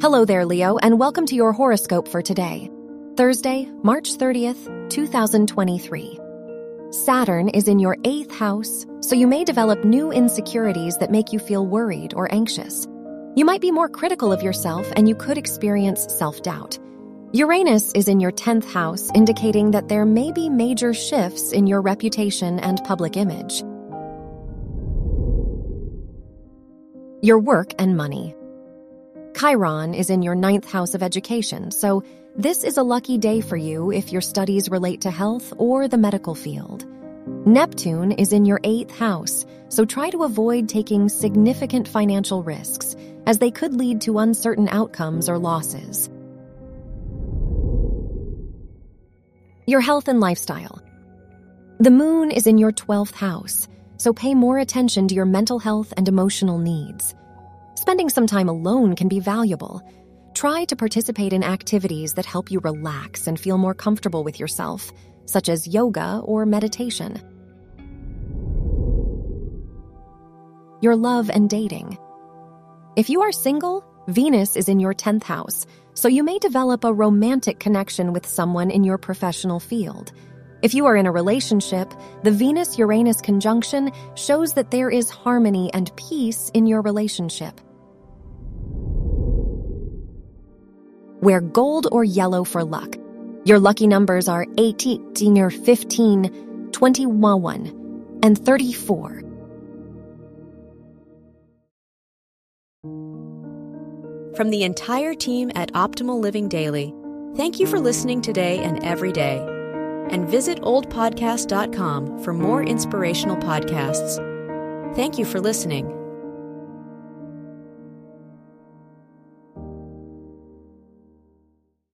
Hello there, Leo, and welcome to your horoscope for today, Thursday, March 30th, 2023. Saturn is in your eighth house, so you may develop new insecurities that make you feel worried or anxious. You might be more critical of yourself and you could experience self doubt. Uranus is in your 10th house, indicating that there may be major shifts in your reputation and public image. Your work and money. Chiron is in your ninth house of education, so this is a lucky day for you if your studies relate to health or the medical field. Neptune is in your eighth house, so try to avoid taking significant financial risks, as they could lead to uncertain outcomes or losses. Your health and lifestyle. The moon is in your 12th house, so pay more attention to your mental health and emotional needs. Spending some time alone can be valuable. Try to participate in activities that help you relax and feel more comfortable with yourself, such as yoga or meditation. Your love and dating. If you are single, Venus is in your 10th house, so you may develop a romantic connection with someone in your professional field. If you are in a relationship, the Venus Uranus conjunction shows that there is harmony and peace in your relationship. Wear gold or yellow for luck. Your lucky numbers are 18, 15, 21, and 34. From the entire team at Optimal Living Daily, thank you for listening today and every day. And visit oldpodcast.com for more inspirational podcasts. Thank you for listening.